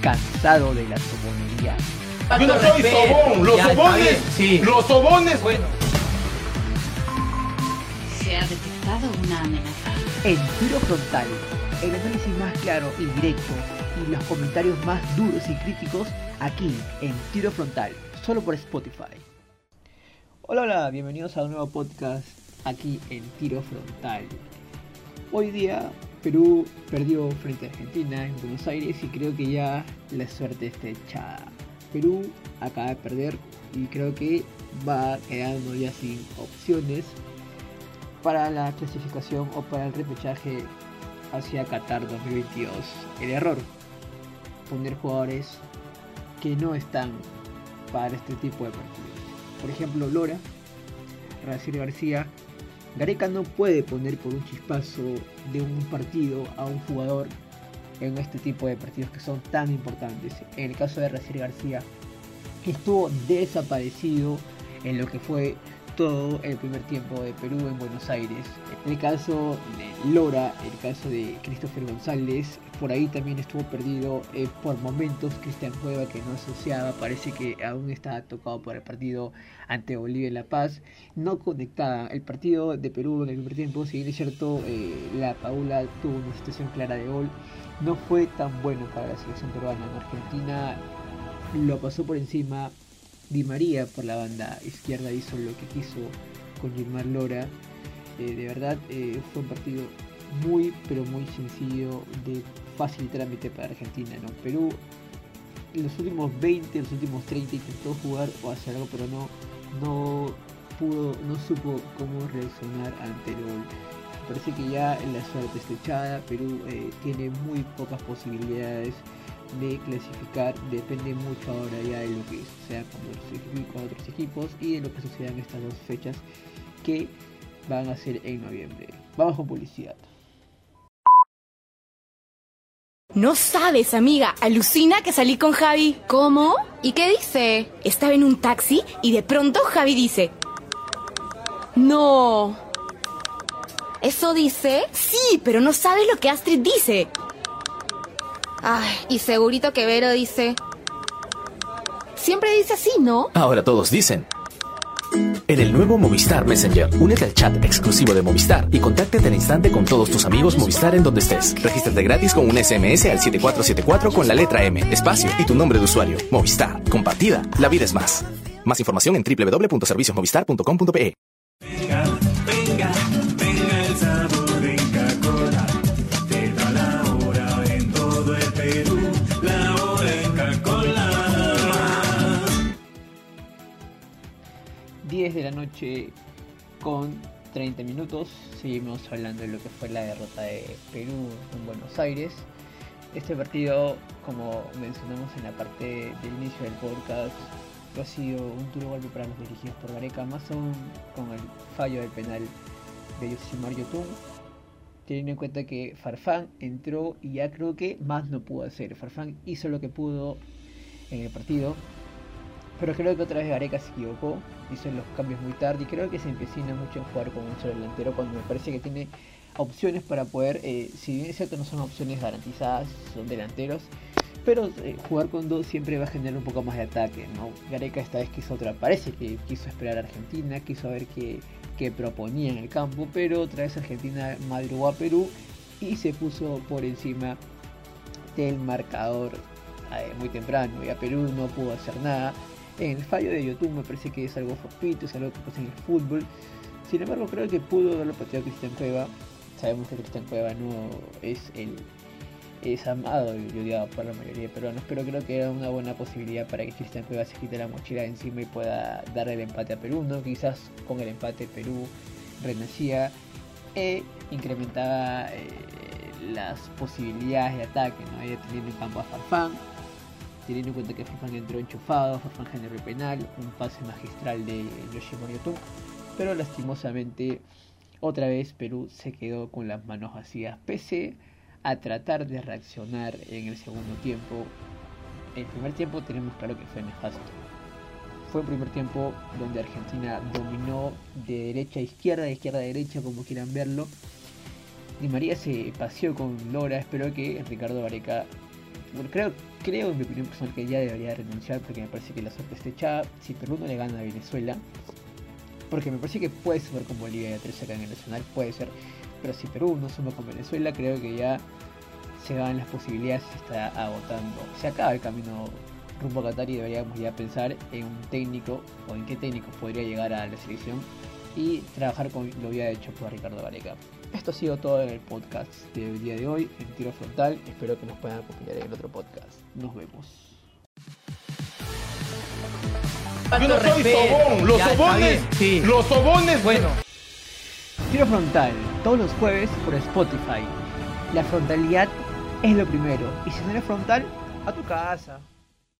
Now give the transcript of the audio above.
cansado de la sobonería? Yo no soy sobón, los Ya, sobones, sí. los sobones. Bueno, Se ha detectado una amenaza. En Tiro Frontal, el análisis más claro y directo y los comentarios más duros y críticos aquí en Tiro Frontal, solo por Spotify. Hola, hola, bienvenidos a un nuevo podcast aquí en Tiro Frontal. Hoy día Perú perdió frente a Argentina en Buenos Aires y creo que ya la suerte está echada. Perú acaba de perder y creo que va quedando ya sin opciones para la clasificación o para el repechaje hacia Qatar 2022. El error, poner jugadores que no están para este tipo de partidos. Por ejemplo, Lora, Racir García, Gareca no puede poner por un chispazo de un partido a un jugador en este tipo de partidos que son tan importantes. En el caso de Racir García, estuvo desaparecido en lo que fue todo el primer tiempo de Perú en Buenos Aires. En el caso de Lora, el caso de Christopher González, por ahí también estuvo perdido eh, por momentos Cristian Cueva que no asociaba, parece que aún estaba tocado por el partido ante Bolivia y La Paz, no conectaba. El partido de Perú en el primer tiempo, si bien es cierto, eh, la Paula tuvo una situación clara de gol, no fue tan bueno para la selección peruana. En Argentina lo pasó por encima, Di María por la banda izquierda hizo lo que quiso con Gilmar Lora. Eh, de verdad eh, fue un partido muy pero muy sencillo de fácil trámite para Argentina. ¿no? Perú en los últimos 20, los últimos 30 intentó jugar o hacer algo pero no, no pudo, no supo cómo reaccionar ante el gol. Parece que ya la suerte está echada, Perú eh, tiene muy pocas posibilidades de clasificar depende mucho ahora ya de lo que otros, con otros equipos y de lo que suceda en estas dos fechas que van a ser en noviembre. Vamos con publicidad. No sabes, amiga, alucina que salí con Javi. ¿Cómo? ¿Y qué dice? Estaba en un taxi y de pronto Javi dice, No. ¿Eso dice? sí, pero no sabes lo que Astrid dice. Ay, y segurito que Vero dice. Siempre dice así, ¿no? Ahora todos dicen. En el nuevo Movistar Messenger, únete al chat exclusivo de Movistar y contáctate al instante con todos tus amigos Movistar en donde estés. Regístrate gratis con un SMS al 7474 con la letra M, espacio y tu nombre de usuario. Movistar, compartida, la vida es más. Más información en www.serviciosmovistar.com.pe. Venga, venga, venga 10 de la noche con 30 minutos. Seguimos hablando de lo que fue la derrota de Perú en Buenos Aires. Este partido, como mencionamos en la parte del inicio del podcast, ha sido un duro golpe para los dirigidos por Gareca, más aún con el fallo del penal de Yosimar Yotun. Teniendo en cuenta que Farfán entró y ya creo que más no pudo hacer. Farfán hizo lo que pudo en el partido, pero creo que otra vez Gareca se equivocó, hizo los cambios muy tarde y creo que se empecina mucho en jugar con un solo delantero cuando me parece que tiene opciones para poder, eh, si bien es cierto no son opciones garantizadas, son delanteros, pero eh, jugar con dos siempre va a generar un poco más de ataque, ¿no? Gareca esta vez quiso otra, parece que quiso esperar a Argentina, quiso ver qué, qué proponía en el campo, pero otra vez Argentina madrugó a Perú y se puso por encima del marcador eh, muy temprano y a Perú no pudo hacer nada. El fallo de YouTube me parece que es algo fortuito, es algo que pasa en el fútbol. Sin embargo, creo que pudo haberlo pateado Cristian Cueva. Sabemos que Cristian Cueva no es el es amado y odiado por la mayoría de peruanos, pero creo que era una buena posibilidad para que Cristian Cueva se quite la mochila encima y pueda darle el empate a Perú, ¿no? Quizás con el empate Perú renacía e incrementaba eh, las posibilidades de ataque, ¿no? Teniendo en campo a Farfán, teniendo en cuenta que Farfán entró enchufado, Farfán generó el penal, un pase magistral de Yoshimar Yotun, pero lastimosamente otra vez Perú se quedó con las manos vacías, pese a tratar de reaccionar en el segundo tiempo. El primer tiempo tenemos claro que fue nefasto. Fue un primer tiempo donde Argentina dominó de derecha a izquierda, de izquierda a derecha, como quieran verlo. Di María se paseó con Lora, espero que Ricardo Vareca bueno, creo, creo en mi opinión personal que ya debería renunciar porque me parece que la suerte está echada. Si Perú no le gana a Venezuela, porque me parece que puede sumar con Bolivia y a 3 acá en el Nacional, puede ser. Pero si Perú no suma con Venezuela, creo que ya se van las posibilidades se está agotando. Se acaba el camino rumbo a Qatar y deberíamos ya pensar en un técnico o en qué técnico podría llegar a la selección y trabajar con lo había hecho por Ricardo Gareca. Esto ha sido todo en el podcast del día de hoy, en Tiro Frontal. Espero que nos puedan acompañar en el otro podcast. Nos vemos. Yo no soy sobón. Los Ya, sobones. sí. Los sobones. Bueno, Tiro Frontal, todos los jueves por Spotify. La frontalidad es lo primero. Y si no eres frontal, a tu casa.